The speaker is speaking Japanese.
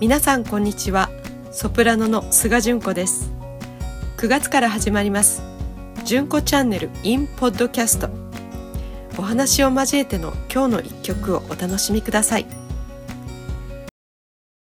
皆さんこんにちは。ソプラノの菅純子です。9月から始まります。純子チャンネル in ポッドキャストお話を交えての今日の一曲をお楽しみください。